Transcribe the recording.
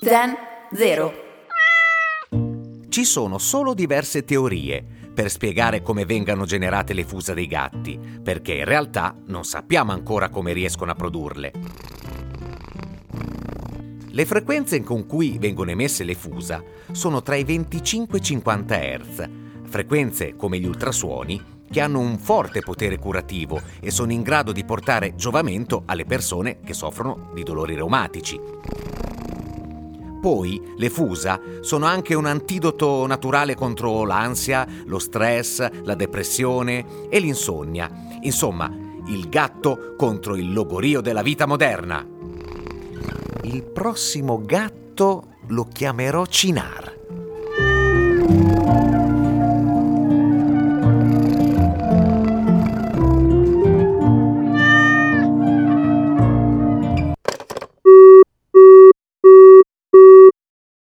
Zen 0. Ci sono solo diverse teorie per spiegare come vengano generate le fusa dei gatti, perché in realtà non sappiamo ancora come riescono a produrle. Le frequenze con cui vengono emesse le fusa sono tra i 25 e i 50 Hz, frequenze come gli ultrasuoni che hanno un forte potere curativo e sono in grado di portare giovamento alle persone che soffrono di dolori reumatici. Poi le fusa sono anche un antidoto naturale contro l'ansia, lo stress, la depressione e l'insonnia. Insomma, il gatto contro il logorio della vita moderna. Il prossimo gatto lo chiamerò Cinar.